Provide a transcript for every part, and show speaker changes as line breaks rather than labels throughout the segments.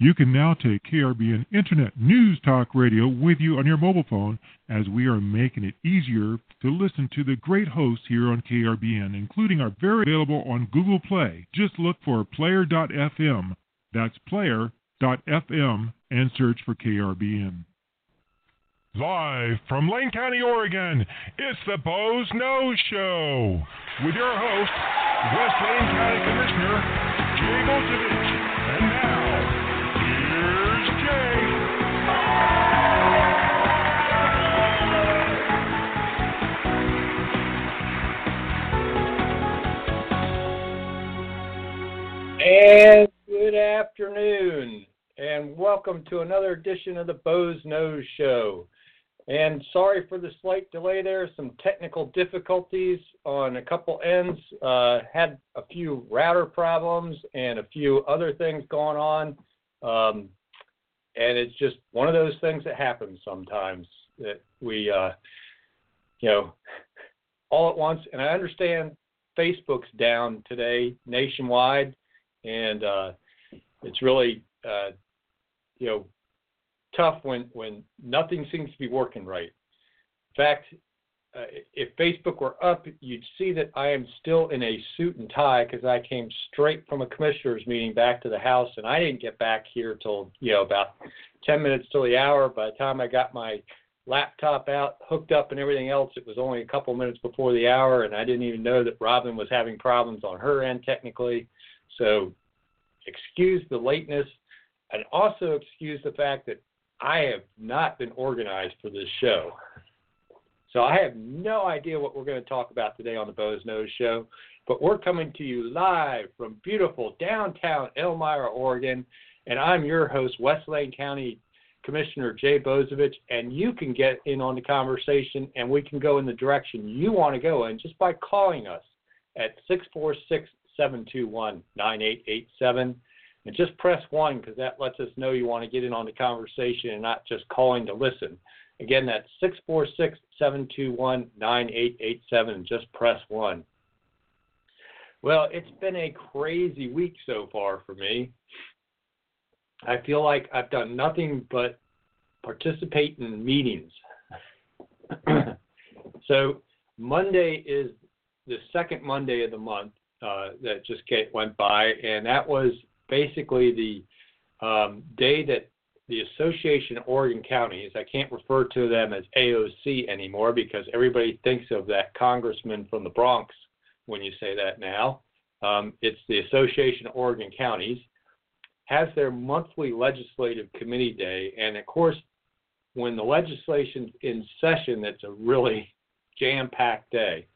You can now take KRBN Internet News Talk Radio with you on your mobile phone as we are making it easier to listen to the great hosts here on KRBN, including our very available on Google Play. Just look for player.fm. That's player.fm and search for KRBN. Live from Lane County, Oregon, it's the Boze Noze Show with your host, West Lane County Commissioner Jay Bozievich. And
good afternoon, and welcome to another edition of the Boze Noze Show. And sorry for the slight delay there, some technical difficulties on a couple ends. Uh, had a few router problems and a few other things going on. Um, and it's just one of those things that happens sometimes that we, uh, you know, all at once. And I understand Facebook's down today nationwide and uh, it's really uh, you know tough when when nothing seems to be working right. In fact, uh, if Facebook were up, you'd see that I am still in a suit and tie because I came straight from a commissioners meeting back to the house, and I didn't get back here till you know about 10 minutes till the hour. By the time I got my laptop out, hooked up, and everything else, it was only a couple minutes before the hour, and I didn't even know that Robin was having problems on her end technically. So excuse the lateness and also excuse the fact that I have not been organized for this show. So I have no idea what we're going to talk about today on the Boze Noze Show, but we're coming to you live from beautiful downtown Elmira, Oregon, and I'm your host, West Lane County Commissioner Jay Bozievich, and you can get in on the conversation and we can go in the direction you want to go in just by calling us at 646 721 9887. And just press 1 because that lets us know you want to get in on the conversation and not just calling to listen. Again, that's 646 721 9887. Just press 1. Well, it's been a crazy week so far for me. I feel like I've done nothing but participate in meetings. so, Monday is the second Monday of the month, uh, that just went by, and that was basically the um, day that the Association of Oregon Counties, I can't refer to them as AOC anymore because everybody thinks of that congressman from the Bronx when you say that now. Um, it's the Association of Oregon Counties, has their monthly legislative committee day, and of course, when the legislation's in session, that's a really jam packed day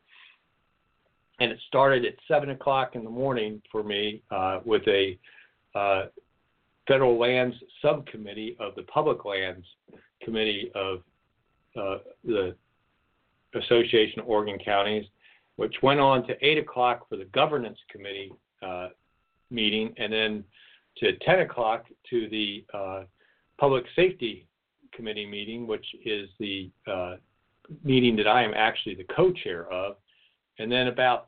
and it started at seven o'clock in the morning for me uh, with a uh, federal lands subcommittee of the public lands committee of uh, the Association of Oregon Counties, which went on to eight o'clock for the governance committee uh, meeting, and then to ten o'clock to the uh, public safety committee meeting, which is the uh, meeting that I am actually the co-chair of. And then about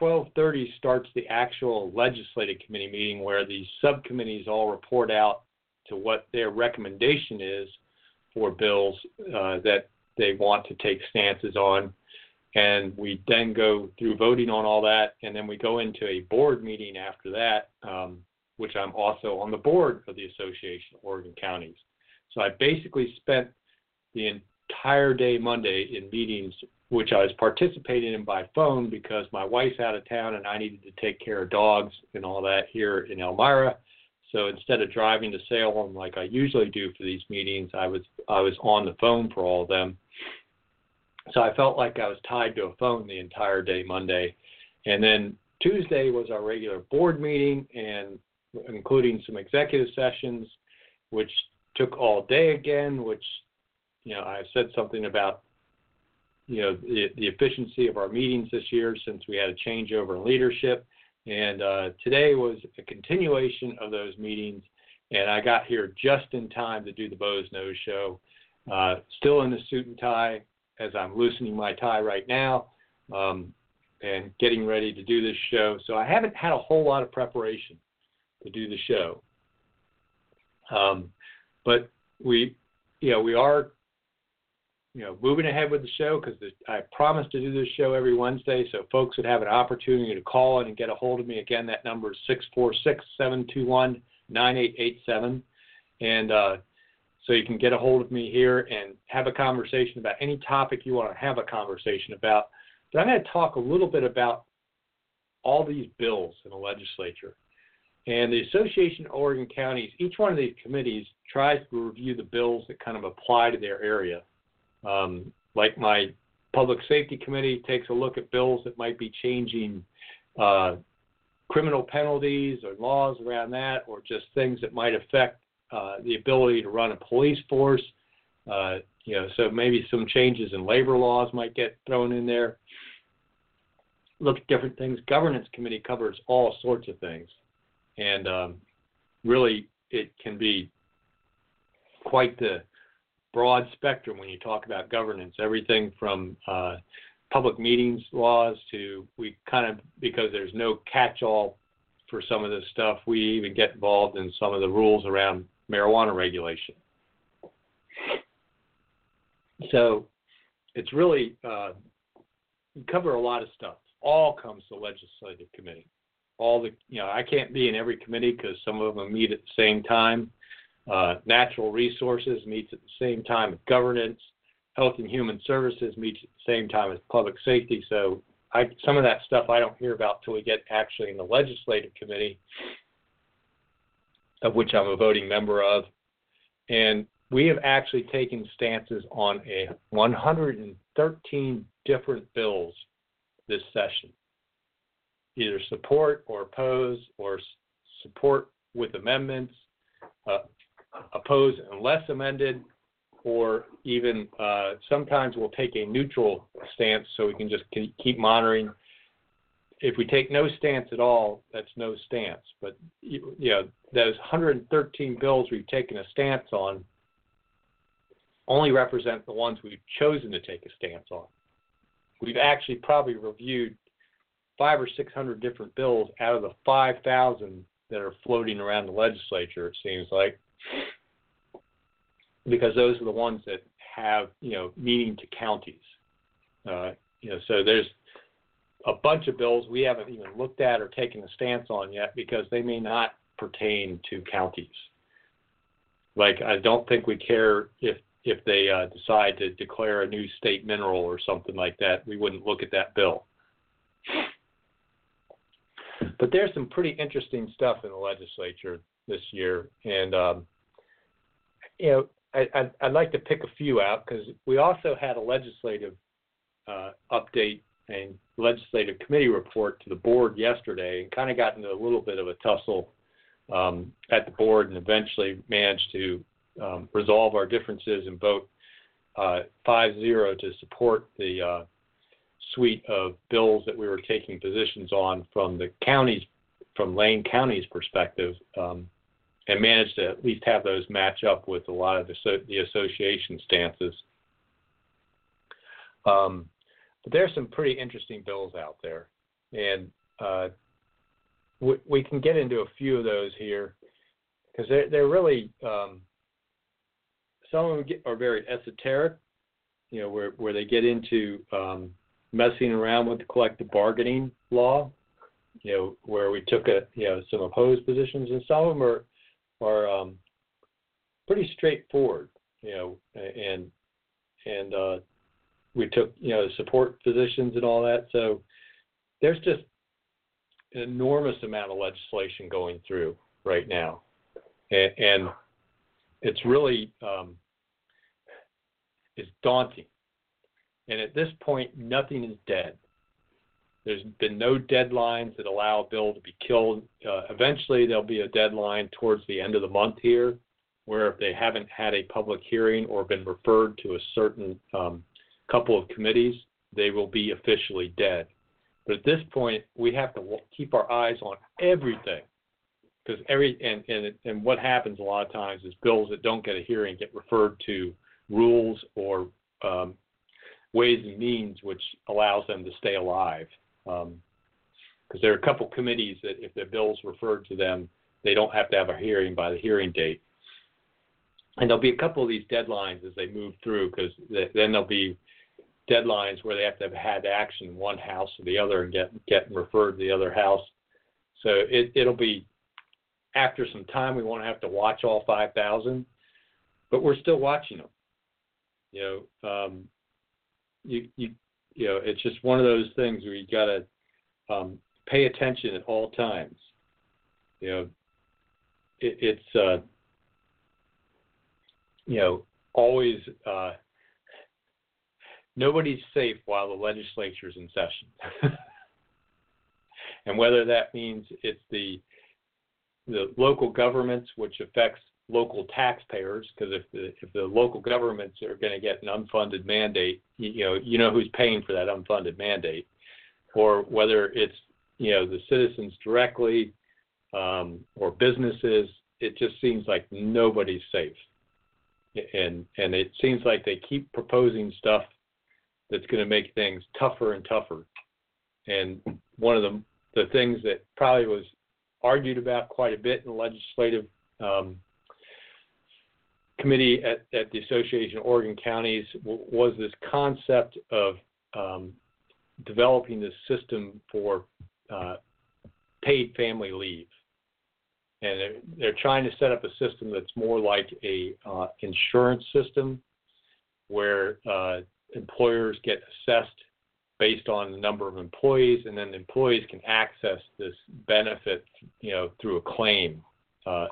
12:30 starts the actual legislative committee meeting where the subcommittees all report out to what their recommendation is for bills uh, that they want to take stances on. And we then go through voting on all that, and then we go into a board meeting after that, um, which I'm also on the board of the Association of Oregon Counties. So I basically spent the entire day Monday in meetings which I was participating in by phone because my wife's out of town and I needed to take care of dogs and all that here in Elmira. So instead of driving to Salem like I usually do for these meetings, I was I was on the phone for all of them. So I felt like I was tied to a phone the entire day Monday. And then Tuesday was our regular board meeting and including some executive sessions, which took all day again, which you know, I said something about you know the, the efficiency of our meetings this year since we had a changeover in leadership. And uh, today was a continuation of those meetings, and I got here just in time to do the Boze Noze Show. Uh, still in the suit and tie as I'm loosening my tie right now um, and getting ready to do this show. So I haven't had a whole lot of preparation to do the show. Um, but we, you know, we are, you know, moving ahead with the show because I promised to do this show every Wednesday, so folks would have an opportunity to call in and get a hold of me. Again, that number is six four six seven two one nine eight eight seven, and uh, so you can get a hold of me here and have a conversation about any topic you want to have a conversation about. But I'm going to talk a little bit about all these bills in the legislature. And the Association of Oregon Counties, each one of these committees tries to review the bills that kind of apply to their area. Um, like my Public Safety Committee takes a look at bills that might be changing uh, criminal penalties or laws around that, or just things that might affect uh, the ability to run a police force. Uh, you know, so maybe some changes in labor laws might get thrown in there. Look at different things. Governance committee covers all sorts of things, and um, really it can be quite the broad spectrum when you talk about governance. Everything from uh, public meetings laws to we kind of because there's no catch-all for some of this stuff. We even get involved in some of the rules around marijuana regulation. So it's really uh, we cover a lot of stuff. All comes to legislative committee. All the you know I can't be in every committee because some of them meet at the same time. Uh, natural resources meets at the same time as governance. Health and Human Services meets at the same time as public safety. So I, some of that stuff I don't hear about till we get actually in the legislative committee of which I'm a voting member of. And we have actually taken stances on a 113 different bills this session, either support or oppose or support with amendments, uh, oppose unless amended, or even uh, sometimes we'll take a neutral stance so we can just keep monitoring if we take no stance at all, that's no stance. But you know, those 113 bills we've taken a stance on only represent the ones we've chosen to take a stance on. We've actually probably reviewed five or six hundred different bills out of the 5,000 that are floating around the legislature. It seems like because those are the ones that have you know meaning to counties. Uh, you know, so there's a bunch of bills we haven't even looked at or taken a stance on yet because they may not pertain to counties. Like I don't think we care if if they uh, decide to declare a new state mineral or something like that. We wouldn't look at that bill. But there's some pretty interesting stuff in the legislature this year, and um, you know I, I'd, I'd like to pick a few out because we also had a legislative uh, update and legislative committee report to the board yesterday and kind of got into a little bit of a tussle um, at the board and eventually managed to um, resolve our differences and vote uh, 5-0 to support the uh, suite of bills that we were taking positions on from the counties, from Lane County's perspective, um, and managed to at least have those match up with a lot of the, the association stances. Um, but there's some pretty interesting bills out there, and uh, we, we, can get into a few of those here because they're, they're really um, some of them get, are very esoteric, you know, where where they get into um, messing around with the collective bargaining law, you know, where we took a you know some opposed positions, and some of them are are um, pretty straightforward, you know, and and uh, we took you know support physicians and all that. So there's just an enormous amount of legislation going through right now, and, and it's really um, it's daunting. And at this point, nothing is dead. There's been no deadlines that allow a bill to be killed. Uh, eventually, there'll be a deadline towards the end of the month here, where if they haven't had a public hearing or been referred to a certain um, couple of committees, they will be officially dead. But at this point, we have to keep our eyes on everything because every and, and and what happens a lot of times is bills that don't get a hearing get referred to rules or um, ways and means which allows them to stay alive. Because um, there are a couple committees that if their bills referred to them, they don't have to have a hearing by the hearing date. and there'll be a couple of these deadlines as they move through because then there'll be deadlines where they have to have had action in one house or the other and get get referred to the other house. So it it'll be after some time we won't have to watch all 5,000, but we're still watching them. You know, um, you you you know, it's just one of those things where you got to um, pay attention at all times. You know, it, it's uh, you know always uh, nobody's safe while the legislature's in session. and whether that means it's the the local governments, which affects local taxpayers, because if the if the local governments are going to get an unfunded mandate, you, know you know who's paying for that unfunded mandate, or whether it's you know the citizens directly um, or businesses, it just seems like nobody's safe, and and it seems like they keep proposing stuff that's going to make things tougher and tougher. And one of the the things that probably was argued about quite a bit in the legislative um, committee at, at, the Association of Oregon Counties w- was this concept of um, developing this system for uh, paid family leave. And they're, they're, trying to set up a system that's more like a uh, insurance system where uh, employers get assessed based on the number of employees, and then the employees can access this benefit, you know, through a claim, uh,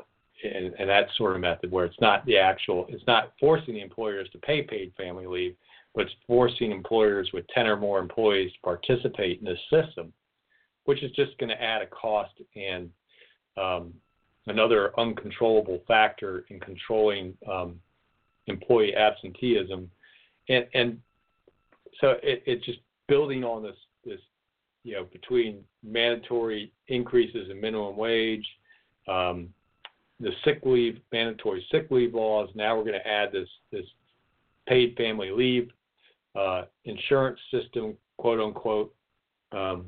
and, and that sort of method where it's not the actual, it's not forcing the employers to pay paid family leave, but it's forcing employers with 10 or more employees to participate in this system, which is just going to add a cost and um, another uncontrollable factor in controlling um, employee absenteeism. And, and so it, just building on this this you know between mandatory increases in minimum wage, um, the sick leave mandatory sick leave laws. Now we're going to add this this paid family leave uh, insurance system, quote unquote. Um,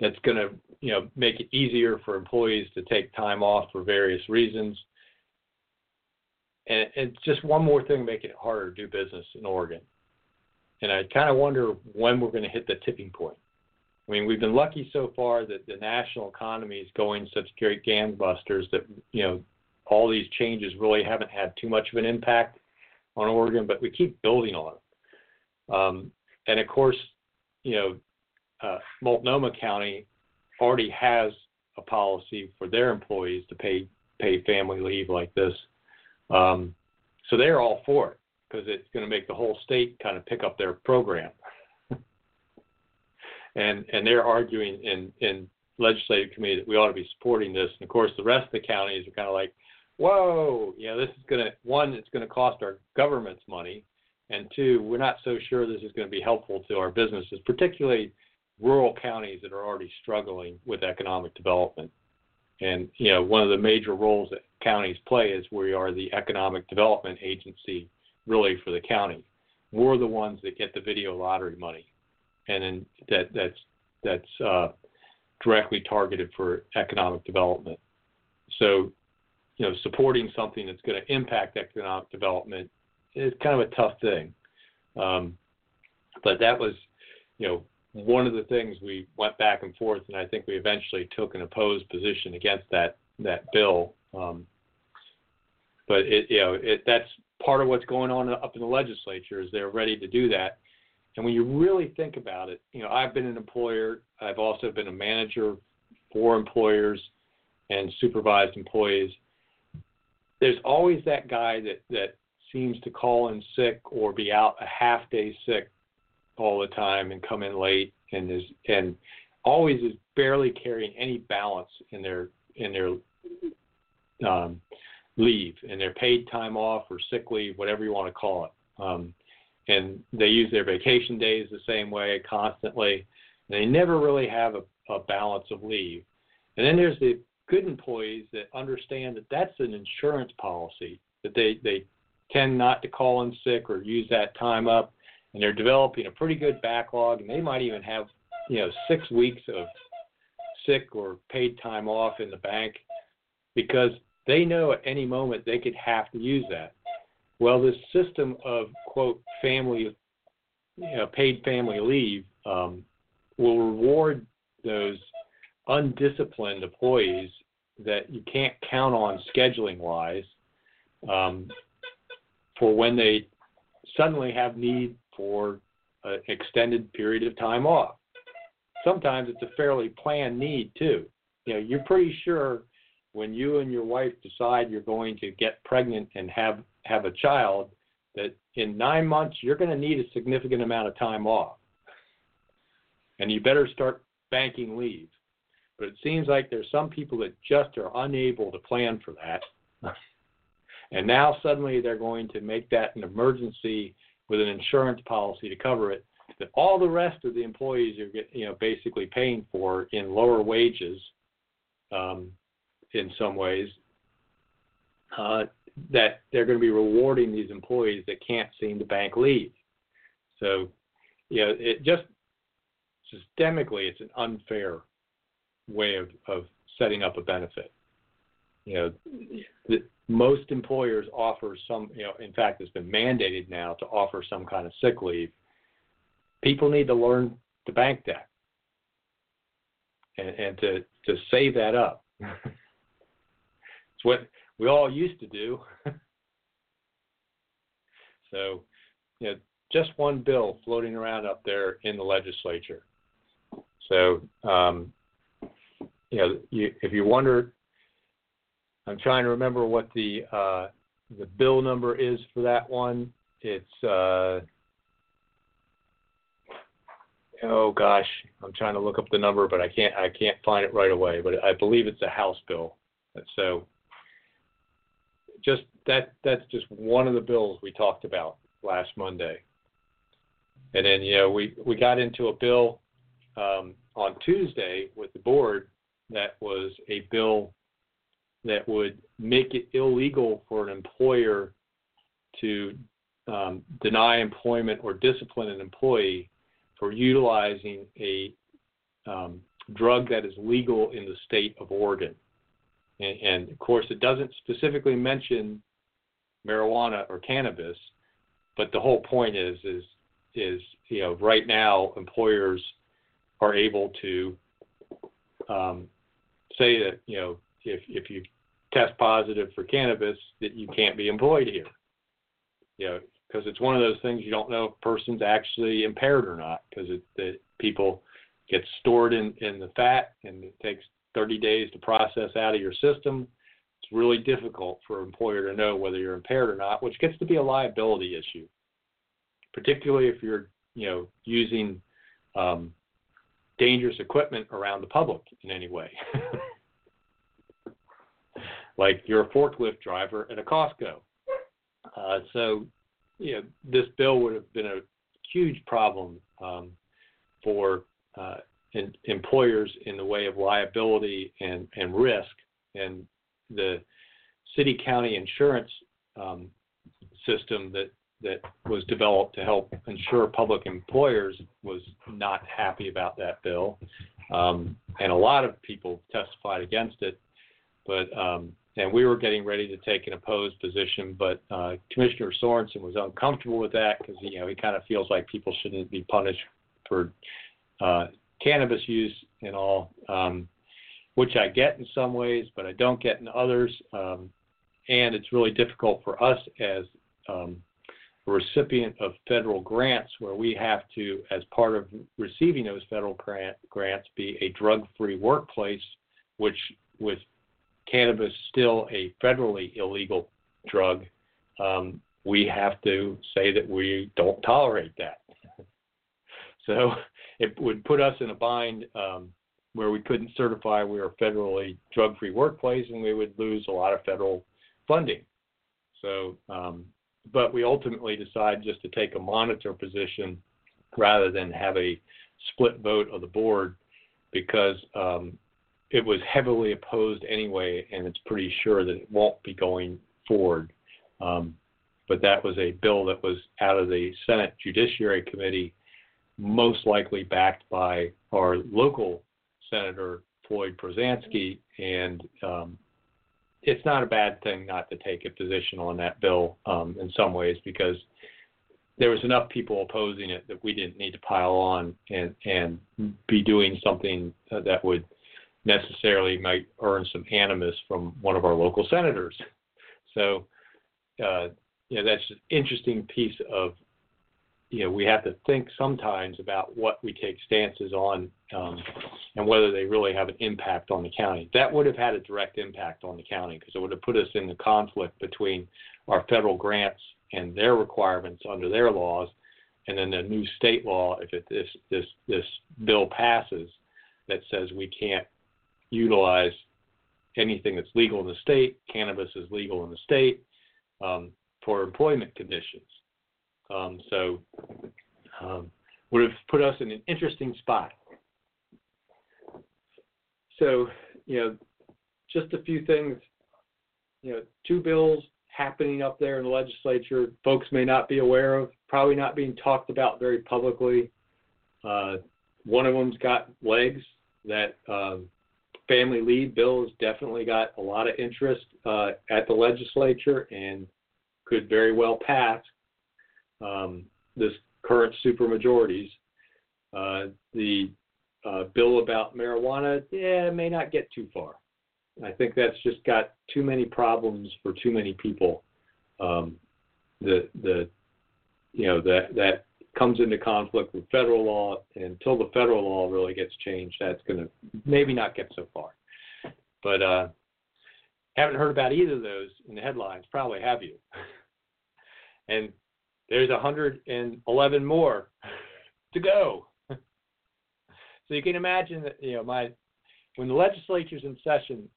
that's going to you know make it easier for employees to take time off for various reasons. And it's just one more thing making it harder to do business in Oregon. And I kind of wonder when we're going to hit the tipping point. I mean, we've been lucky so far that the national economy is going such great gangbusters that, you know, all these changes really haven't had too much of an impact on Oregon, but we keep building on it. Um, and of course, you know, uh, Multnomah County already has a policy for their employees to pay pay family leave like this. Um, so they're all for it because it's going to make the whole state kind of pick up their program. And and they're arguing in in legislative committee that we ought to be supporting this. And of course, the rest of the counties are kind of like, whoa, you know, this is going to one, it's going to cost our governments money, and two, we're not so sure this is going to be helpful to our businesses, particularly rural counties that are already struggling with economic development. And you know, one of the major roles that counties play is we are the economic development agency really for the county. We're the ones that get the video lottery money, and then that that's that's uh, directly targeted for economic development. So, you know, supporting something that's going to impact economic development is kind of a tough thing. Um, but that was, you know, one of the things we went back and forth, and I think we eventually took an opposed position against that that bill. Um, but it, you know, it, that's part of what's going on up in the legislature is they're ready to do that. And when you really think about it, you know, I've been an employer. I've also been a manager for employers and supervised employees. There's always that guy that that seems to call in sick or be out a half day sick all the time and come in late and is and always is barely carrying any balance in their in their um, leave and their paid time off or sick leave, whatever you want to call it. Um, and they use their vacation days the same way constantly. They never really have a, a balance of leave. And then there's the good employees that understand that that's an insurance policy that they they tend not to call in sick or use that time up, and they're developing a pretty good backlog, and they might even have you know six weeks of sick or paid time off in the bank because they know at any moment they could have to use that. Well, this system of quote family, you know, paid family leave um, will reward those undisciplined employees that you can't count on scheduling wise um, for when they suddenly have need for an extended period of time off. Sometimes it's a fairly planned need too. You know, you're pretty sure when you and your wife decide you're going to get pregnant and have have a child that in 9 months you're going to need a significant amount of time off. And you better start banking leave. But it seems like there's some people that just are unable to plan for that. And now suddenly they're going to make that an emergency with an insurance policy to cover it that all the rest of the employees are get, you know basically paying for in lower wages um, in some ways uh, that they're going to be rewarding these employees that can't seem to bank leave. So, you know, it just systemically it's an unfair way of, of setting up a benefit. You know, the, most employers offer some, you know, in fact, it's been mandated now to offer some kind of sick leave. People need to learn to bank that and, and to, to save that up. it's what we all used to do. so, you know, just one bill floating around up there in the legislature. So, um, you know, you, if you wonder, I'm trying to remember what the uh, the bill number is for that one. It's uh, oh gosh, I'm trying to look up the number, but I can't I can't find it right away. But I believe it's a House bill. So just that that's just one of the bills we talked about last Monday. And then you know we we got into a bill um, on Tuesday with the board that was a bill that would make it illegal for an employer to um, deny employment or discipline an employee for utilizing a um, drug that is legal in the state of Oregon. And, and, of course, it doesn't specifically mention marijuana or cannabis, but the whole point is is is you know right now employers are able to um, say that you know if if you test positive for cannabis that you can't be employed here. You know, because it's one of those things you don't know if a person's actually impaired or not because it the people get stored in in the fat and it takes 30 days to process out of your system. It's really difficult for an employer to know whether you're impaired or not, which gets to be a liability issue, particularly if you're you know using um, dangerous equipment around the public in any way. like you're a forklift driver at a Costco. Uh, so, you know, this bill would have been a huge problem um, for uh, in, employers in the way of liability and, and risk. And the city county insurance um, system that that was developed to help insure public employers was not happy about that bill, um, and a lot of people testified against it. But um, and we were getting ready to take an opposed position, but uh, Commissioner Sorensen was uncomfortable with that because you know he kind of feels like people shouldn't be punished for uh, cannabis use and all, um, which I get in some ways, but I don't get in others. Um, and it's really difficult for us as um, a recipient of federal grants, where we have to, as part of receiving those federal grant, grants, be a drug-free workplace, which with cannabis still a federally illegal drug, um, we have to say that we don't tolerate that. so it would put us in a bind um, where we couldn't certify we were federally drug-free workplace, and we would lose a lot of federal funding. So, um, but we ultimately decided just to take a monitor position rather than have a split vote of the board because um, it was heavily opposed anyway, and it's pretty sure that it won't be going forward. Um, but that was a bill that was out of the Senate Judiciary Committee, most likely backed by our local Senator Floyd Prozanski, and um, it's not a bad thing not to take a position on that bill um, in some ways because there was enough people opposing it that we didn't need to pile on and and be doing something that would necessarily might earn some animus from one of our local senators. So, uh, you know, that's an interesting piece of you know, we have to think sometimes about what we take stances on um, and whether they really have an impact on the county. That would have had a direct impact on the county because it would have put us in the conflict between our federal grants and their requirements under their laws, and then the new state law, if it, this this this bill passes, that says we can't utilize anything that's legal in the state. Cannabis is legal in the state um, for employment conditions. Um, so um, would have put us in an interesting spot. So, you know, just a few things, you know, two bills happening up there in the legislature, folks may not be aware of, probably not being talked about very publicly. Uh, one of them's got legs. That um, family leave bill has definitely got a lot of interest uh, at the legislature and could very well pass um, this current supermajorities. Uh, the uh, bill about marijuana, yeah, may not get too far. I think that's just got too many problems for too many people. Um, the the you know that that comes into conflict with federal law. And until the federal law really gets changed, that's going to maybe not get so far. But uh, haven't heard about either of those in the headlines. Probably have you? and there's 111 more to go. so you can imagine that you know my when the legislature's in session,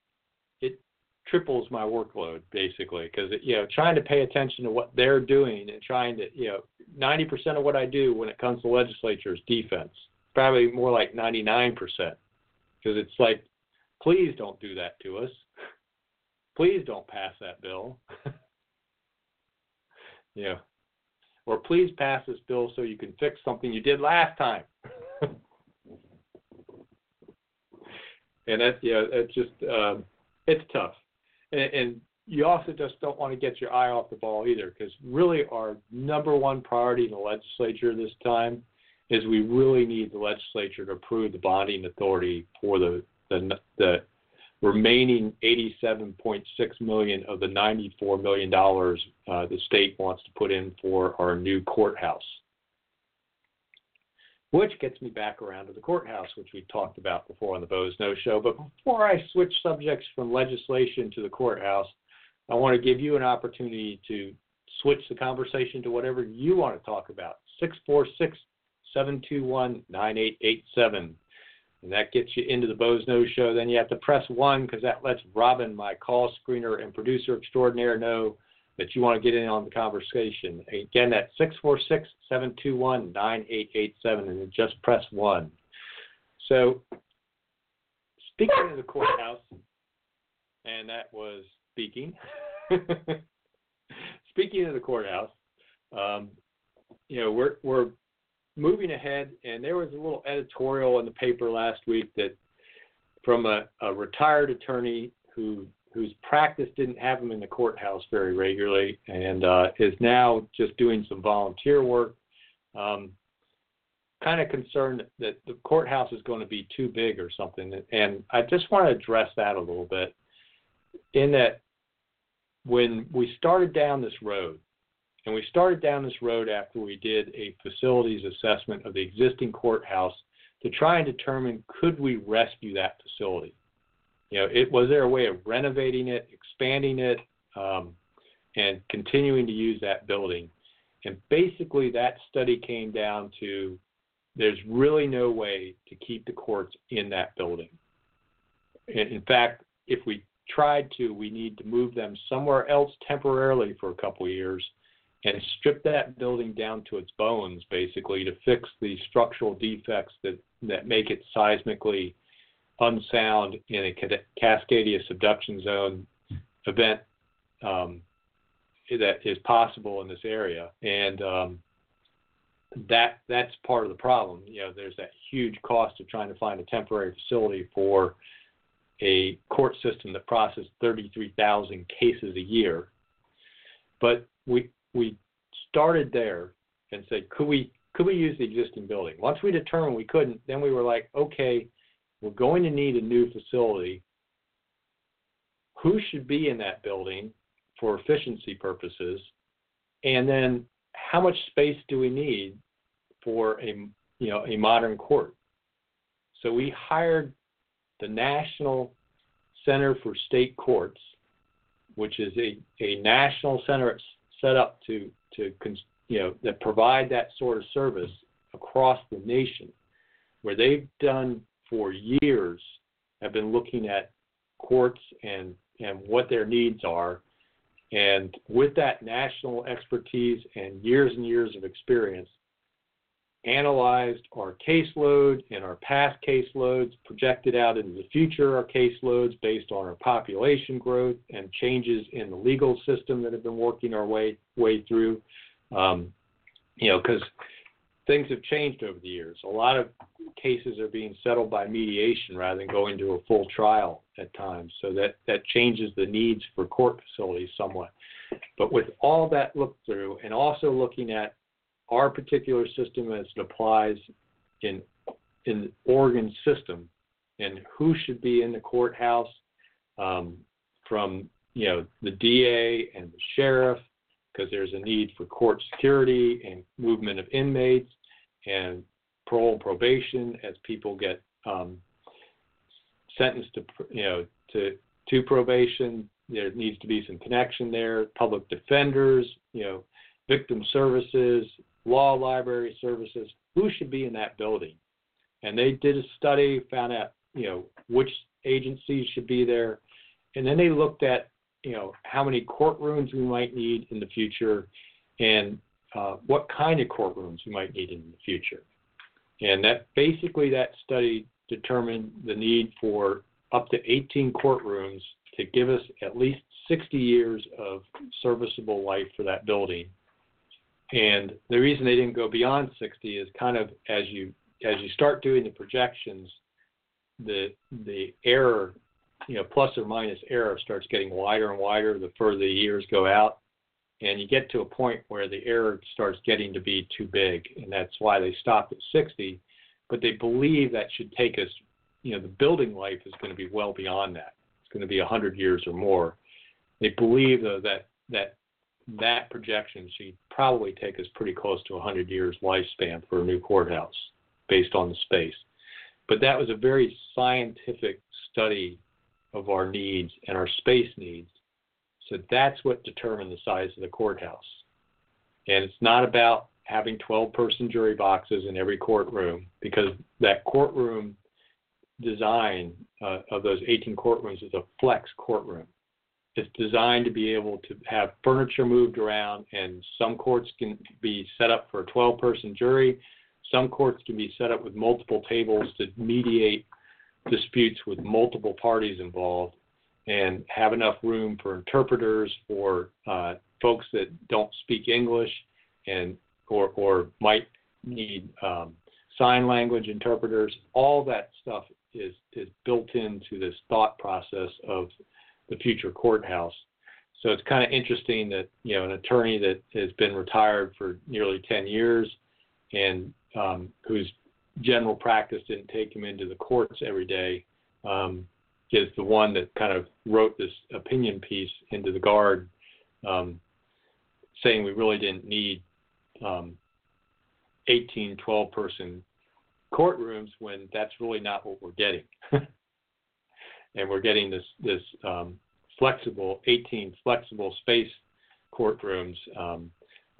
it triples my workload basically because you know trying to pay attention to what they're doing and trying to you know 90% of what I do when it comes to legislature is defense. Probably more like 99% because it's like, please don't do that to us. Please don't pass that bill. yeah or please pass this bill so you can fix something you did last time. and that's yeah, it's just um, it's tough, and, and you also just don't want to get your eye off the ball either, because really our number one priority in the legislature this time is we really need the legislature to approve the bonding authority for the the, the remaining 87.6 million of the 94 million dollars uh, the state wants to put in for our new courthouse. Which gets me back around to the courthouse, which we talked about before on the Boze Noze Show. But before I switch subjects from legislation to the courthouse, I want to give you an opportunity to switch the conversation to whatever you want to talk about. 646 721 9887 and that gets you into the Boze Noze Show. Then you have to press one because that lets Robin, my call screener and producer extraordinaire, know that you want to get in on the conversation. Again, that's 646 721 9887, and just press one. So, speaking of the courthouse, and that was speaking. speaking of the courthouse, um, you know, we're we're moving ahead, and there was a little editorial in the paper last week that from a, a retired attorney who whose practice didn't have him in the courthouse very regularly, and uh, is now just doing some volunteer work. Um, kind of concerned that the courthouse is going to be too big or something, and I just want to address that a little bit. In that, when we started down this road, and we started down this road after we did a facilities assessment of the existing courthouse to try and determine could we rescue that facility. You know, it was there a way of renovating it, expanding it, um, and continuing to use that building. And basically, that study came down to there's really no way to keep the courts in that building. In fact, if we tried to, we need to move them somewhere else temporarily for a couple of years and strip that building down to its bones, basically, to fix the structural defects that, that make it seismically unsound in a Cascadia subduction zone event um, that is possible in this area. And um, that that's part of the problem. You know, there's that huge cost of trying to find a temporary facility for a court system that processes 33,000 cases a year. But we we started there and said, could we could we use the existing building? Once we determined we couldn't, then we were like, okay, we're going to need a new facility. Who should be in that building for efficiency purposes? And then how much space do we need for a you know a modern court? So we hired the National Center for State Courts, which is a, a national center set up to to you know that provide that sort of service across the nation, where they've done for years have been looking at courts and and what their needs are, and with that national expertise and years and years of experience, analyzed our caseload and our past caseloads, projected out into the future our caseloads based on our population growth and changes in the legal system that have been working our way way through. Um, you know, because things have changed over the years. A lot of cases are being settled by mediation rather than going to a full trial at times. So that that changes the needs for court facilities somewhat. But with all that looked through, and also looking at our particular system as it applies in in Oregon system and who should be in the courthouse um, from you know the DA and the sheriff because there's a need for court security and movement of inmates and parole and probation as people get um, sentenced to you know to to probation. There needs to be some connection there public defenders you know victim services law library services, who should be in that building. And they did a study, found out, you know, which agencies should be there. And then they looked at, you know, how many courtrooms we might need in the future and uh, what kind of courtrooms we might need in the future. And that basically that study determined the need for up to 18 courtrooms to give us at least 60 years of serviceable life for that building and the reason they didn't go beyond 60 is kind of as you as you start doing the projections, the the error, you know, plus or minus error starts getting wider and wider the further the years go out, and you get to a point where the error starts getting to be too big, and that's why they stopped at 60. But they believe that should take us, you know, the building life is going to be well beyond that. It's going to be 100 years or more. They believe though that that that projection should probably take us pretty close to 100 years lifespan for a new courthouse based on the space. But that was a very scientific study of our needs and our space needs. So that's what determined the size of the courthouse. And it's not about having 12 person jury boxes in every courtroom because that courtroom design uh, of those 18 courtrooms is a flex courtroom. It's designed to be able to have furniture moved around, and some courts can be set up for a 12 person jury. Some courts can be set up with multiple tables to mediate disputes with multiple parties involved and have enough room for interpreters for uh, folks that don't speak English and or, or might need um, sign language interpreters. All that stuff is is built into this thought process of the future courthouse. So it's kind of interesting that you know an attorney that has been retired for nearly 10 years and um, whose general practice didn't take him into the courts every day um, is the one that kind of wrote this opinion piece into the guard um, saying we really didn't need um, 18, 12 person courtrooms when that's really not what we're getting. and we're getting this this um, flexible 18 flexible space courtrooms um,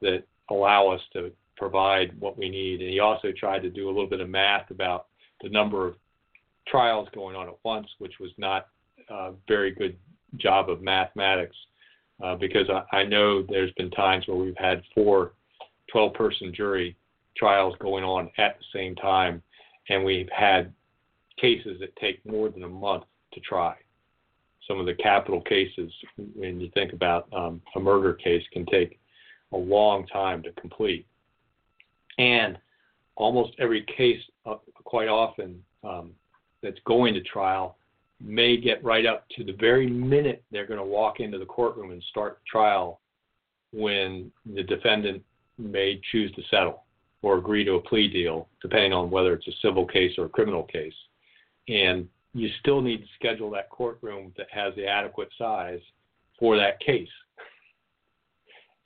that allow us to provide what we need. And he also tried to do a little bit of math about the number of trials going on at once, which was not a very good job of mathematics. Uh, because I, I know there's been times where we've had four 12 person jury trials going on at the same time, and we've had cases that take more than a month to try. Some of the capital cases, when you think about um, a murder case, can take a long time to complete. And almost every case, uh, quite often, um, that's going to trial may get right up to the very minute they're going to walk into the courtroom and start trial when the defendant may choose to settle or agree to a plea deal, depending on whether it's a civil case or a criminal case. And you still need to schedule that courtroom that has the adequate size for that case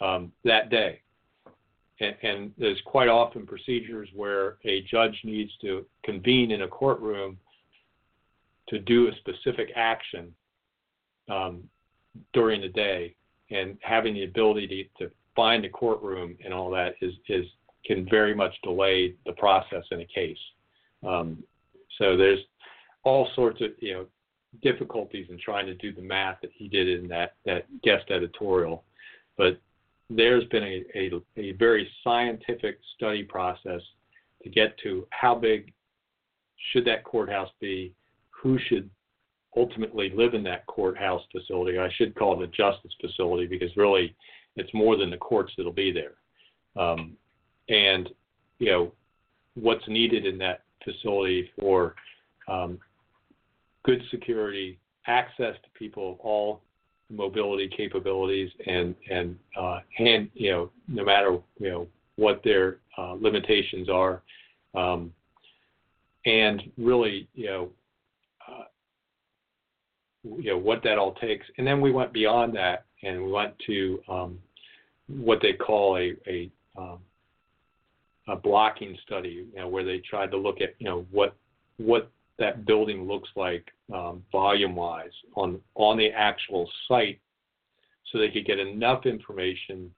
um, that day. And, and there's quite often procedures where a judge needs to convene in a courtroom to do a specific action um, during the day, and having the ability to, to find a courtroom and all that is is can very much delay the process in a case. Um, so there's all sorts of you know difficulties in trying to do the math that he did in that that guest editorial, but there's been a, a, a very scientific study process to get to how big should that courthouse be, who should ultimately live in that courthouse facility. I should call it a justice facility because really it's more than the courts that'll be there. Um, and, you know, what's needed in that facility for um, good security, access to people all mobility capabilities, and and uh, hand you know no matter you know what their uh, limitations are, um, and really you know you know what that all takes. And then we went beyond that, and we went to um, what they call a a, um, a blocking study, you know, where they tried to look at you know what what that building looks like um, volume-wise on on the actual site, so they could get enough information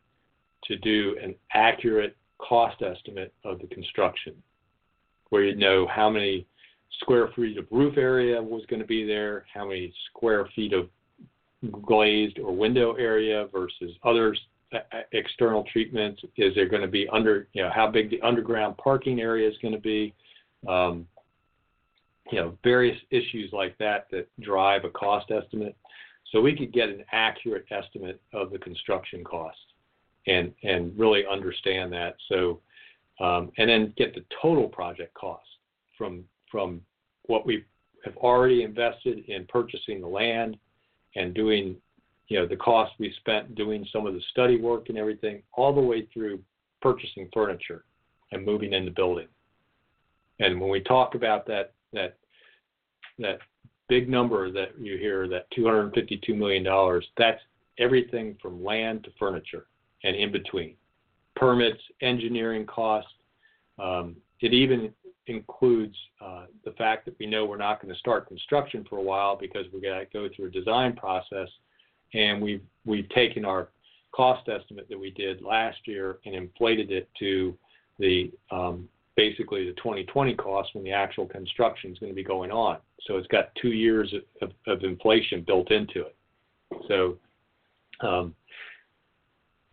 to do an accurate cost estimate of the construction, where you know how many square feet of roof area was going to be there, how many square feet of glazed or window area versus other external treatments. Is there going to be under, you know, how big the underground parking area is going to be? Um, you know, various issues like that that drive a cost estimate. So we could get an accurate estimate of the construction cost and and really understand that. So um, and then get the total project cost from from what we have already invested in purchasing the land and doing, you know, the cost we spent doing some of the study work and everything, all the way through purchasing furniture and moving in the building. And when we talk about that that that big number that you hear, that 252 million dollars, that's everything from land to furniture and in between, permits, engineering costs. Um, it even includes uh, the fact that we know we're not going to start construction for a while because we got to go through a design process, and we've we've taken our cost estimate that we did last year and inflated it to the um, basically the 2020 cost when the actual construction is going to be going on. So it's got two years of, of inflation built into it. So um,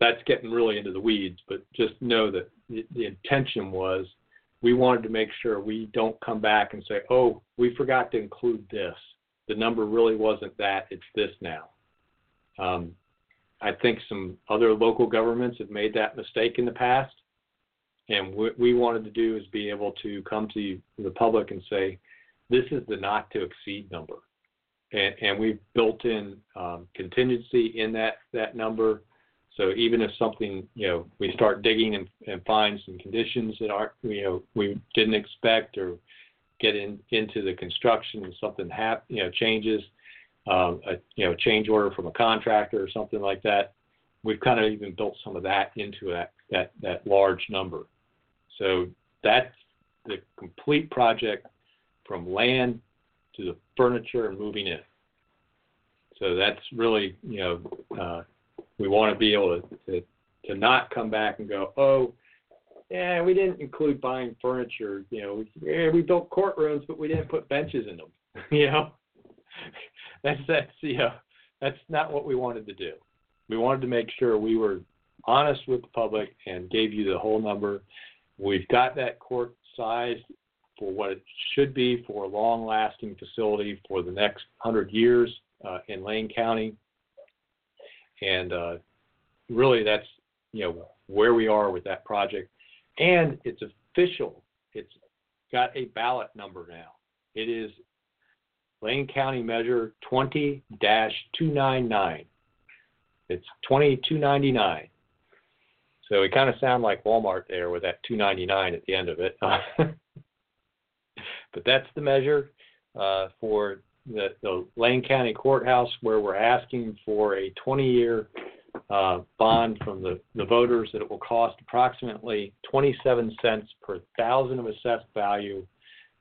that's getting really into the weeds, but just know that the, the intention was we wanted to make sure we don't come back and say, oh, we forgot to include this. The number really wasn't that, it's this now. Um, I think some other local governments have made that mistake in the past. And what we wanted to do is be able to come to the public and say, this is the not to exceed number. And, and we've built in um, contingency in that, that number so even if something, you know, we start digging and, and find some conditions that aren't, you know, we didn't expect or get in, into the construction and something hap, you know, changes, um, a, you know, change order from a contractor or something like that, we've kind of even built some of that into that, that, that large number. So that's the complete project from land to the furniture and moving in. So that's really, you know, uh, we want to be able to, to to not come back and go, oh, yeah, we didn't include buying furniture. You know, we, yeah, we built courtrooms, but we didn't put benches in them. you know, that's that's you know that's not what we wanted to do. We wanted to make sure we were honest with the public and gave you the whole number. We've got that court size for what it should be for a long-lasting facility for the next hundred years uh, in Lane County and uh, really that's you know where we are with that project, and it's official. It's got a ballot number now. It is Lane County Measure 20 299. It's 2299. So we kind of sound like Walmart there with that 299 at the end of it. but that's the measure uh, for the, the Lane County Courthouse where we're asking for a 20 year uh, bond from the, the voters that it will cost approximately 27 cents per thousand of assessed value,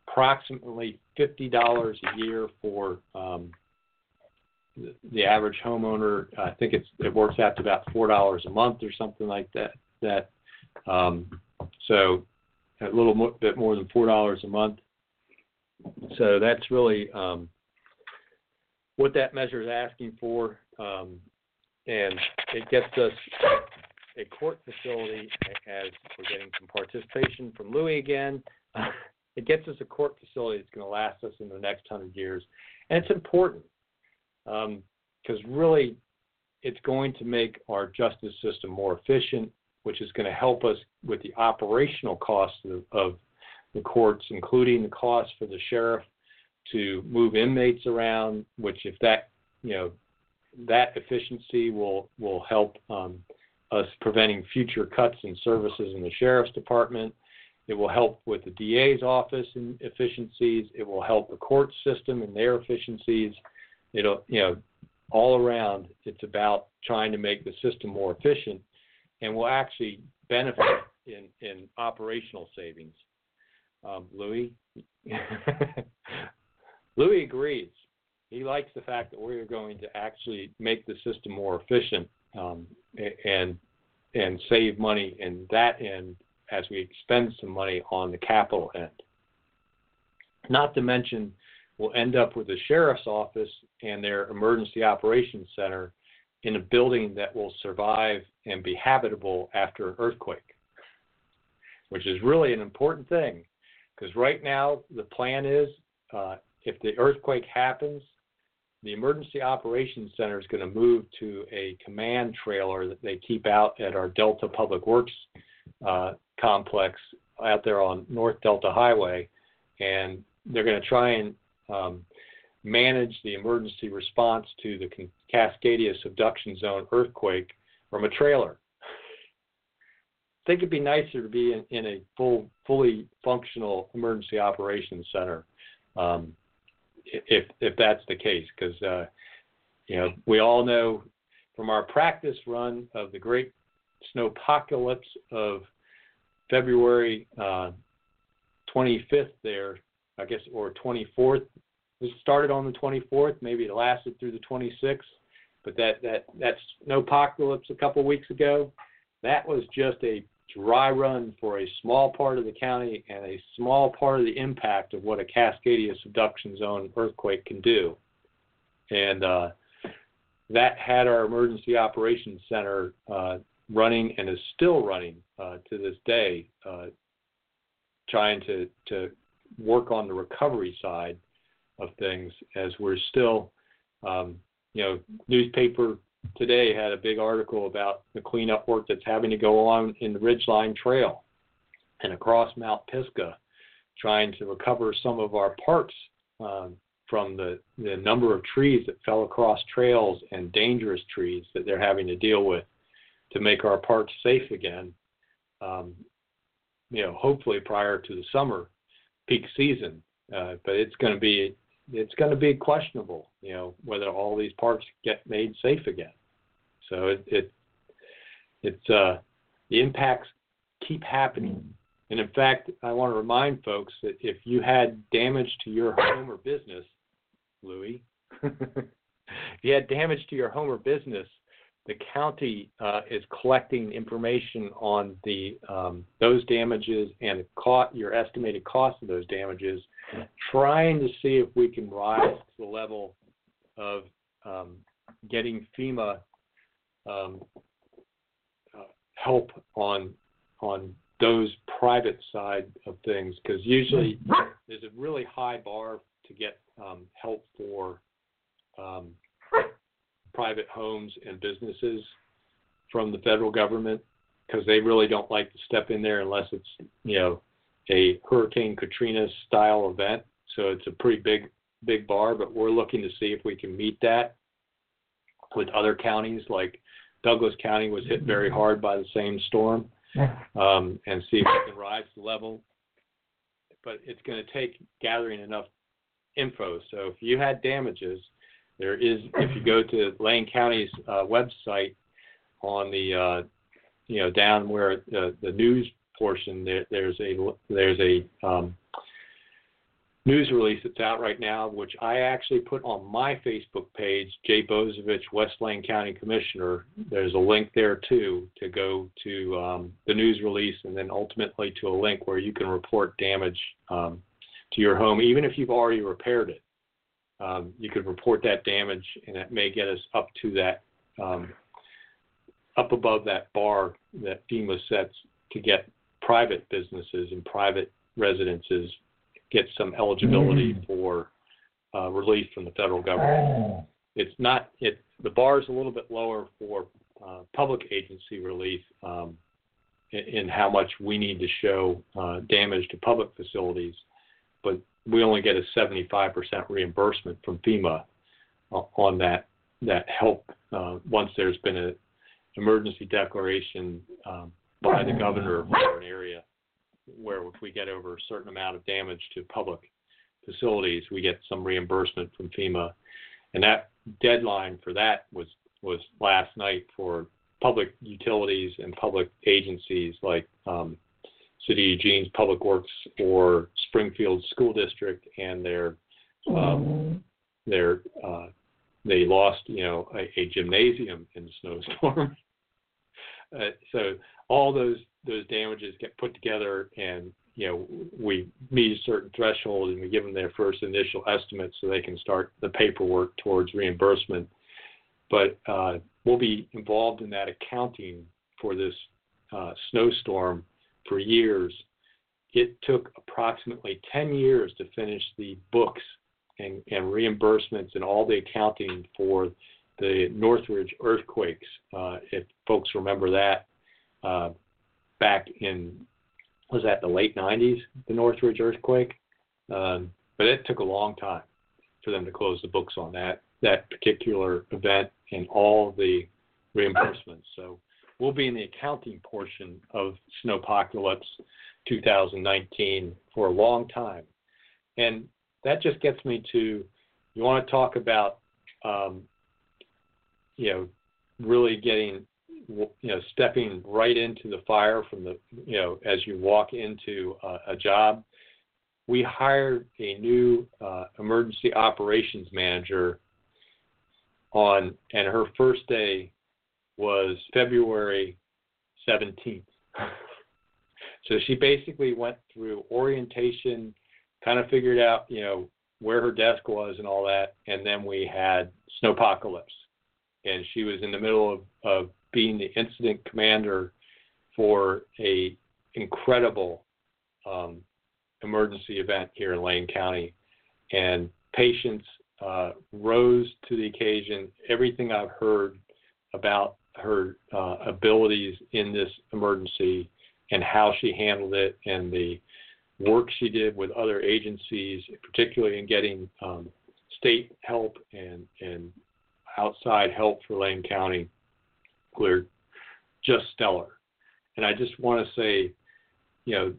approximately $50 a year for um, the, average homeowner. I think it's it works out to about four dollars a month or something like that. That um, so a little bit more than four dollars a month. So that's really um, what that measure is asking for. Um, and it gets us a court facility as we're getting some participation from Louis again. it gets us a court facility that's going to last us in the next hundred years, and it's important because um, really it's going to make our justice system more efficient, which is going to help us with the operational costs of, of the courts, including the cost for the sheriff to move inmates around. Which, if that you know that efficiency will will help um, us preventing future cuts in services in the sheriff's department. It will help with the DA's office and efficiencies. It will help the court system and their efficiencies. It'll you know all around. It's about trying to make the system more efficient, and will actually benefit in in operational savings. Um, Louis, Louis agrees he likes the fact that we're going to actually make the system more efficient um, and and save money in that end as we expend some money on the capital end. Not to mention, we'll end up with the sheriff's office and their emergency operations center in a building that will survive and be habitable after an earthquake, which is really an important thing because right now the plan is uh, if the earthquake happens, the Emergency Operations Center is going to move to a command trailer that they keep out at our Delta Public Works uh, complex out there on North Delta Highway, and they're going to try and um, manage the emergency response to the Cascadia subduction zone earthquake from a trailer. I think it'd be nicer to be in, in a full, fully functional emergency operations center. Um, if if that's the case, because uh, you know we all know from our practice run of the great snowpocalypse of February uh, 25th there, I guess, or 24th. It started on the 24th. Maybe it lasted through the 26th. But that that that snowpocalypse a couple weeks ago, that was just a dry run for a small part of the county and a small part of the impact of what a Cascadia subduction zone earthquake can do. And uh, that had our emergency operations center uh, running and is still running uh, to this day, uh, trying to, to work on the recovery side of things as we're still, um, you know, newspaper today had a big article about the cleanup work that's having to go on in the Ridgeline Trail and across Mount Pisgah, trying to recover some of our parks um, from the, the number of trees that fell across trails and dangerous trees that they're having to deal with to make our parks safe again. Um, you know, hopefully prior to the summer peak season, uh, but it's going to be it's going to be questionable, you know, whether all these parks get made safe again. So it, it it's uh, the impacts keep happening. And in fact, I want to remind folks that if you had damage to your home or business, Louis, if you had damage to your home or business, the county uh, is collecting information on the um, those damages and your estimated cost of those damages, trying to see if we can rise to the level of um, getting FEMA um, uh, help on on those private side of things. Because usually there's a really high bar to get um, help for um, private homes and businesses from the federal government because they really don't like to step in there unless it's you know a Hurricane Katrina style event. So it's a pretty big big bar, but we're looking to see if we can meet that with other counties. Like Douglas County was hit very hard by the same storm, um, and see if we can rise the level. But it's going to take gathering enough info. So if you had damages, there is if you go to Lane County's uh, website on the uh, you know down where uh, the news portion there, there's a there's a um, news release that's out right now, which I actually put on my Facebook page, Jay Bozievich, West Lane County Commissioner. There's a link there too to go to um, the news release and then ultimately to a link where you can report damage um, to your home, even if you've already repaired it. Um, you could report that damage, and it may get us up to that, um, up above that bar that FEMA sets to get private businesses and private residences get some eligibility mm. for uh, relief from the federal government. It's not it. The bar is a little bit lower for uh, public agency relief um, in, in, how much we need to show uh, damage to public facilities, but we only get a 75% reimbursement from FEMA on that that help uh, once there's been an emergency declaration um, by the governor for an area where if we get over a certain amount of damage to public facilities, we get some reimbursement from FEMA. And that deadline for that was was last night for public utilities and public agencies like um, City of Eugene's Public Works or Springfield School District and their um, their uh, they lost you know a, a gymnasium in the snowstorm. uh, so all those those damages get put together and you know we meet a certain threshold and we give them their first initial estimate so they can start the paperwork towards reimbursement but uh, we'll be involved in that accounting for this uh, snowstorm for years it took approximately 10 years to finish the books and, and reimbursements and all the accounting for the Northridge earthquakes. Uh, if folks remember that, uh, back in was that the late 90s, the Northridge earthquake. Um, but it took a long time for them to close the books on that that particular event and all the reimbursements. So we'll be in the accounting portion of Snowpocalypse 2019 for a long time, and that just gets me to you want to talk about um, you know really getting you know stepping right into the fire from the you know as you walk into a, a job. We hired a new uh, emergency operations manager on and her first day was february 17th so she basically went through orientation kind of figured out you know where her desk was and all that and then we had snowpocalypse. And she was in the middle of, of being the incident commander for a incredible um, emergency event here in Lane County, and Patence uh, rose to the occasion. Everything I've heard about her uh, abilities in this emergency and how she handled it, and the work she did with other agencies, particularly in getting um, state help and and outside help for Lane County they're just stellar. And I just want to say, you know,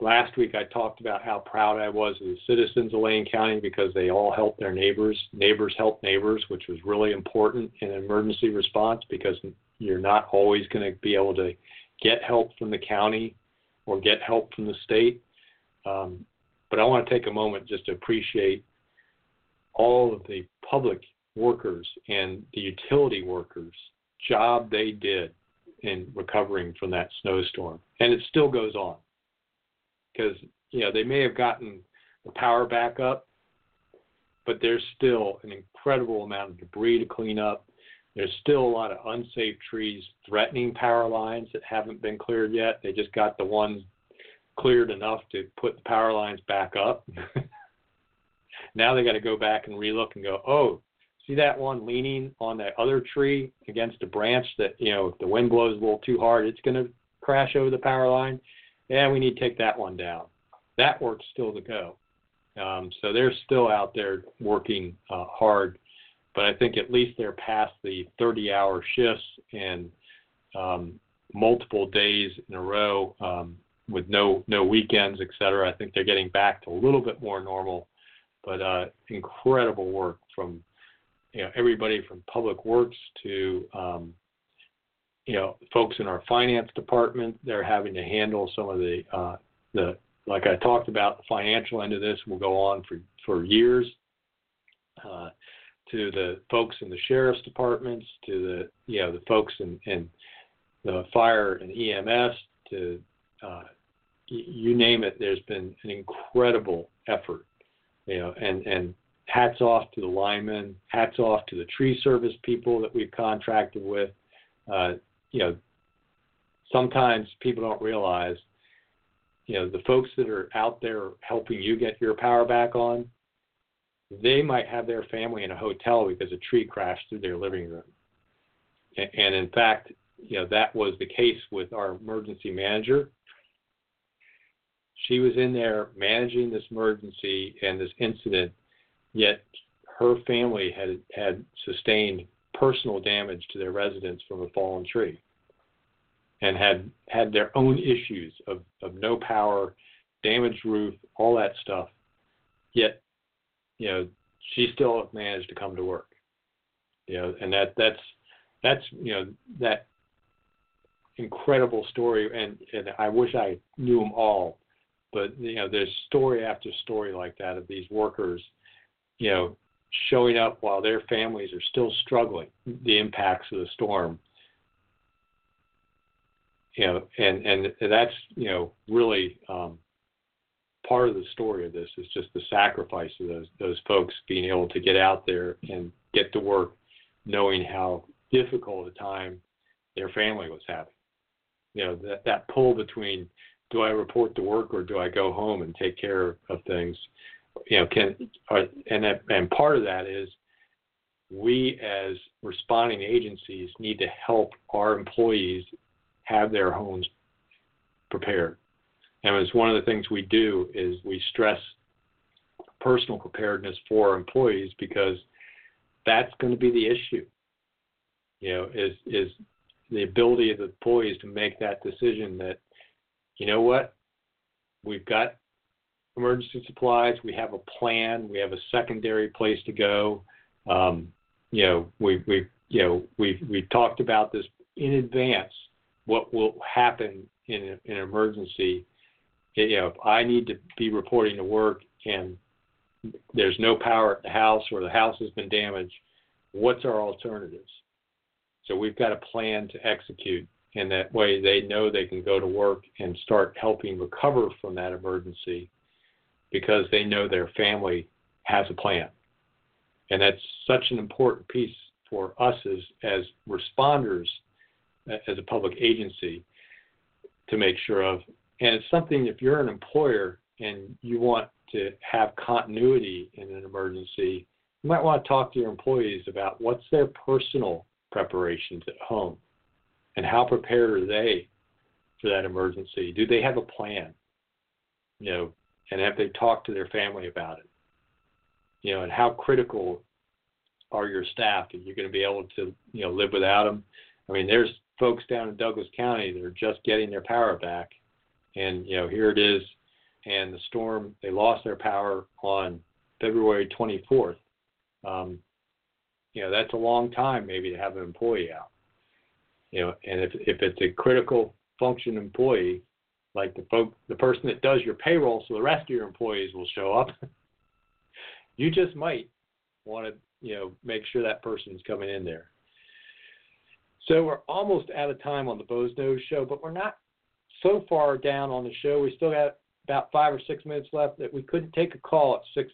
last week I talked about how proud I was of the citizens of Lane County because they all helped their neighbors. Neighbors help neighbors, which was really important in emergency response because you're not always going to be able to get help from the county or get help from the state. Um, but I want to take a moment just to appreciate all of the public workers and the utility workers job they did in recovering from that snowstorm. And it still goes on because, you know, they may have gotten the power back up, but there's still an incredible amount of debris to clean up. There's still a lot of unsafe trees threatening power lines that haven't been cleared yet. They just got the ones cleared enough to put the power lines back up. now they got to go back and relook and go, oh, see that one leaning on that other tree against a branch that you know if the wind blows a little too hard it's going to crash over the power line yeah we need to take that one down that work's still to go Um, so they're still out there working uh, hard, but I think at least they're past the 30-hour shifts and um, multiple days in a row um, with no no weekends, et cetera. I think they're getting back to a little bit more normal, but uh, incredible work from you know everybody from public works to um, you know folks in our finance department. They're having to handle some of the uh, the like I talked about, the financial end of this will go on for, for years. Uh, to the folks in the sheriff's departments, to the you know the folks in, in the fire and EMS, to uh, you name it. There's been an incredible effort, you know, and and hats off to the linemen, hats off to the tree service people that we've contracted with. Uh, you know, sometimes people don't realize you know the folks that are out there helping you get your power back on they might have their family in a hotel because a tree crashed through their living room. And, in fact you know that was the case with our emergency manager. She was in there managing this emergency and this incident yet her family had had sustained personal damage to their residence from a fallen tree and had had their own issues of, of no power, damaged roof, all that stuff. Yet, you know, she still managed to come to work. You know, and that that's that's you know that incredible story, and and I wish I knew them all, but you know, there's story after story like that of these workers, you know, showing up while their families are still struggling the impacts of the storm you know, and and that's you know really um, part of the story of this is just the sacrifice of those those folks being able to get out there and get to work, knowing how difficult a time their family was having. You know that that pull between do I report to work or do I go home and take care of things? You know, can and that, and part of that is we as responding agencies need to help our employees have their homes prepared. And it's one of the things we do is we stress personal preparedness for our employees because that's going to be the issue. You know, is is the ability of the employees to make that decision that, you know what, we've got emergency supplies, we have a plan, we have a secondary place to go. Um, you know, we we you know we we talked about this in advance what will happen in, in an emergency. You know, if I need to be reporting to work and there's no power at the house or the house has been damaged, what's our alternatives? So we've got a plan to execute, and that way they know they can go to work and start helping recover from that emergency because they know their family has a plan. And that's such an important piece for us as, as responders as a public agency to make sure of. And it's something if you're an employer and you want to have continuity in an emergency, you might want to talk to your employees about what's their personal preparations at home and how prepared are they for that emergency? Do they have a plan? You know, and have they talked to their family about it? You know, and how critical are your staff? Are you're going to be able to, you know, live without them? I mean, there's folks down in Douglas County that are just getting their power back, and you know here it is, and the storm they lost their power on February 24th. Um, you know that's a long time maybe to have an employee out. You know, and if if it's a critical function employee, like the folk the person that does your payroll, so the rest of your employees will show up. you just might want to you know make sure that person's coming in there. So we're almost out of time on the Boze Noze show, but we're not so far down on the show. We still got about five or six minutes left that we couldn't take a call at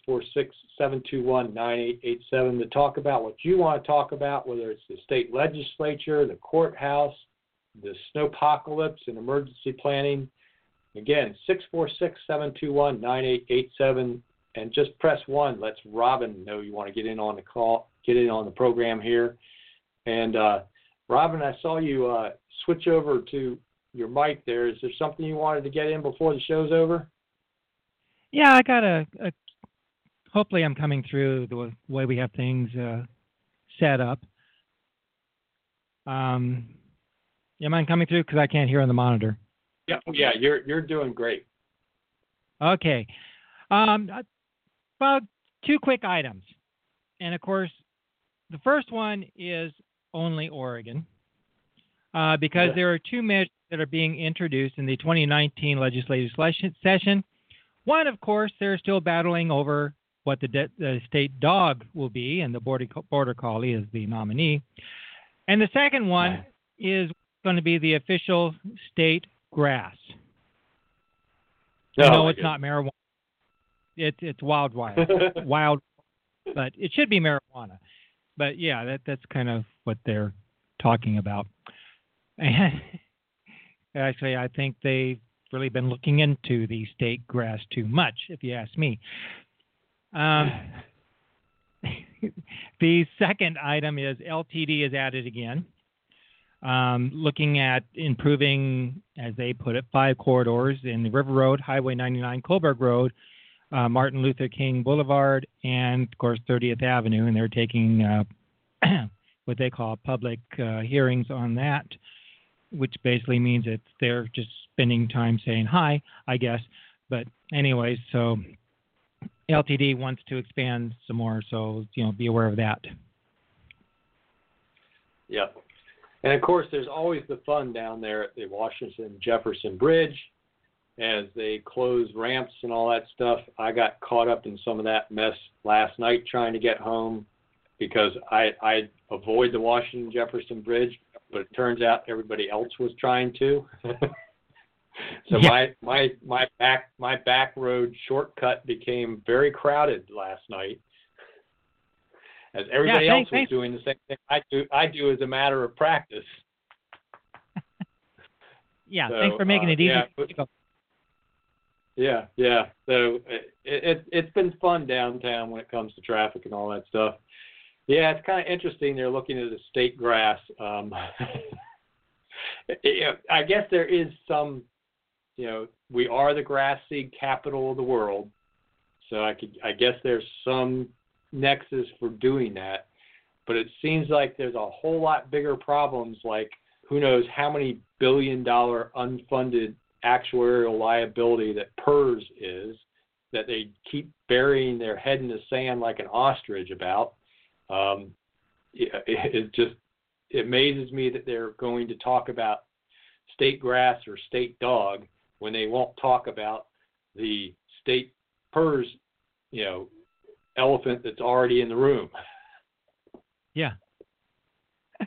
646-721-9887 to talk about what you want to talk about, whether it's the state legislature, the courthouse, the snowpocalypse and emergency planning. Again, 646-721-9887 and just press 1 Let's Robin know you want to get in on the call, get in on the program here. And uh, Robin, I saw you uh, switch over to your mic there. Is there something you wanted to get in before the show's over?
Yeah, I got a, a hopefully I'm coming through the way we have things uh, set up. Um, am I coming through? Because I can't hear on the monitor.
Yeah, yeah, you're you're doing great.
Okay. Um, about two quick items, and of course, the first one is only Oregon, uh, because yeah. there are two measures that are being introduced in the 2019 legislative session. One, of course, they're still battling over what the, de- the state dog will be, and the border, border collie is the nominee. And the second one is going to be the official state grass.
No,
no, it's not marijuana. It's it's wild wild wild, but it should be marijuana. But yeah, that that's kind of what they're talking about. And actually, I think they've really been looking into the state grass too much, if you ask me. Um, the second item is LTD is added again. Um, looking at improving, as they put it, five corridors in the River Road, Highway 99, Coburg Road, uh, Martin Luther King Boulevard, and of course 30th Avenue, and they're taking uh, what they call public uh, hearings on that, which basically means that they're just spending time saying hi, I guess. But anyways, so LTD wants to expand some more, so you know, be aware of that.
Yep. And of course, there's always the fun down there at the Washington Jefferson Bridge as they close ramps and all that stuff. I got caught up in some of that mess last night trying to get home because I I avoid the Washington Jefferson Bridge, but it turns out everybody else was trying to. so yeah. my my my back my back road shortcut became very crowded last night as everybody
yeah,
else
thanks,
was doing the same thing I do I do as a matter of practice.
yeah,
so,
thanks for making
uh,
it easy.
Yeah, yeah, yeah. So it, it it's been fun downtown when it comes to traffic and all that stuff. Yeah, it's kind of interesting. They're looking at the state grass. Um, I guess there is some, you know, we are the grass seed capital of the world, so I could, I guess there's some nexus for doing that. But it seems like there's a whole lot bigger problems, like who knows how many billion dollar unfunded actuarial liability that PERS is, that they keep burying their head in the sand like an ostrich about. Um, it, it just it amazes me that they're going to talk about state grass or state dog when they won't talk about the state PERS, you know, elephant that's already in the room.
Yeah.
yeah,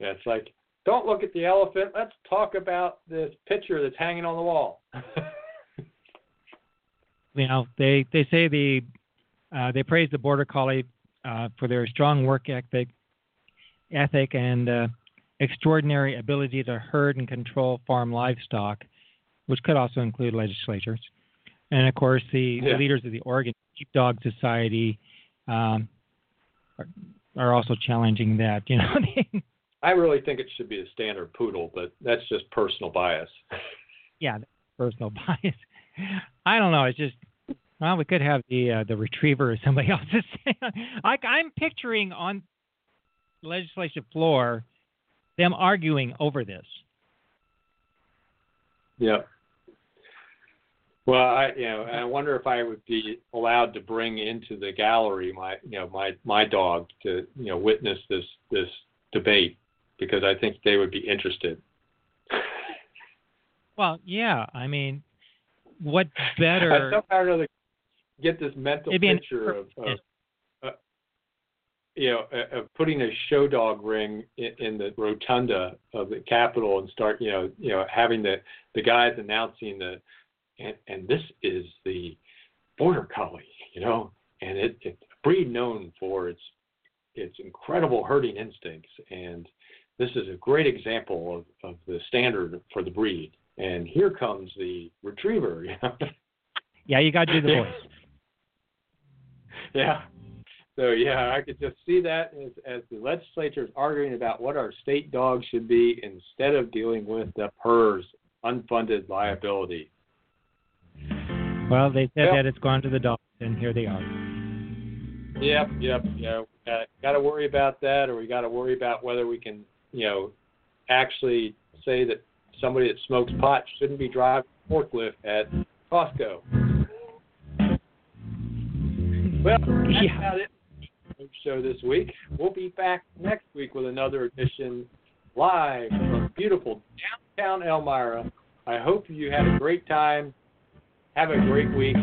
it's like, don't look at the elephant. Let's talk about this picture that's hanging on the wall.
you know, they they say the uh, they praise the border collie uh, for their strong work ethic, ethic and uh, extraordinary ability to herd and control farm livestock, which could also include legislatures. And of course, the, yeah. the leaders of the Oregon Sheepdog Society um, are, are, also challenging that. You know,
I really think it should be a standard poodle, but that's just personal bias.
yeah, personal bias. I don't know. It's just well, we could have the uh, the retriever or somebody else's. like I'm picturing on the legislative floor them arguing over this.
Yeah. Well, I you know I wonder if I would be allowed to bring into the gallery my you know my my dog to you know witness this this debate because I think they would be interested.
Well, yeah. I mean, what better?
I somehow other get this mental picture of, of uh, you know, uh, of putting a show dog ring in, in the rotunda of the Capitol and start, you know, you know, having the the guys announcing the, and, and this is the border collie, you know, and it, it's a breed known for its its incredible herding instincts and this is a great example of, of the standard for the breed. And here comes the retriever.
yeah, you got to do the voice.
yeah. So yeah, I could just see that as, as the legislature is arguing about what our state dogs should be instead of dealing with the PERS unfunded liability.
Well, they said
Well-
that it's gone to the dogs, and here they are.
Yep, yep. Uh, got to worry about that, or we got to worry about whether we can, you know, actually say that somebody that smokes pot shouldn't be driving a forklift at Costco. Well, that's
Yeah.
about it. for the Show this week. We'll be back next week with another edition live from beautiful downtown Elmira. I hope you had a great time. Have a great week.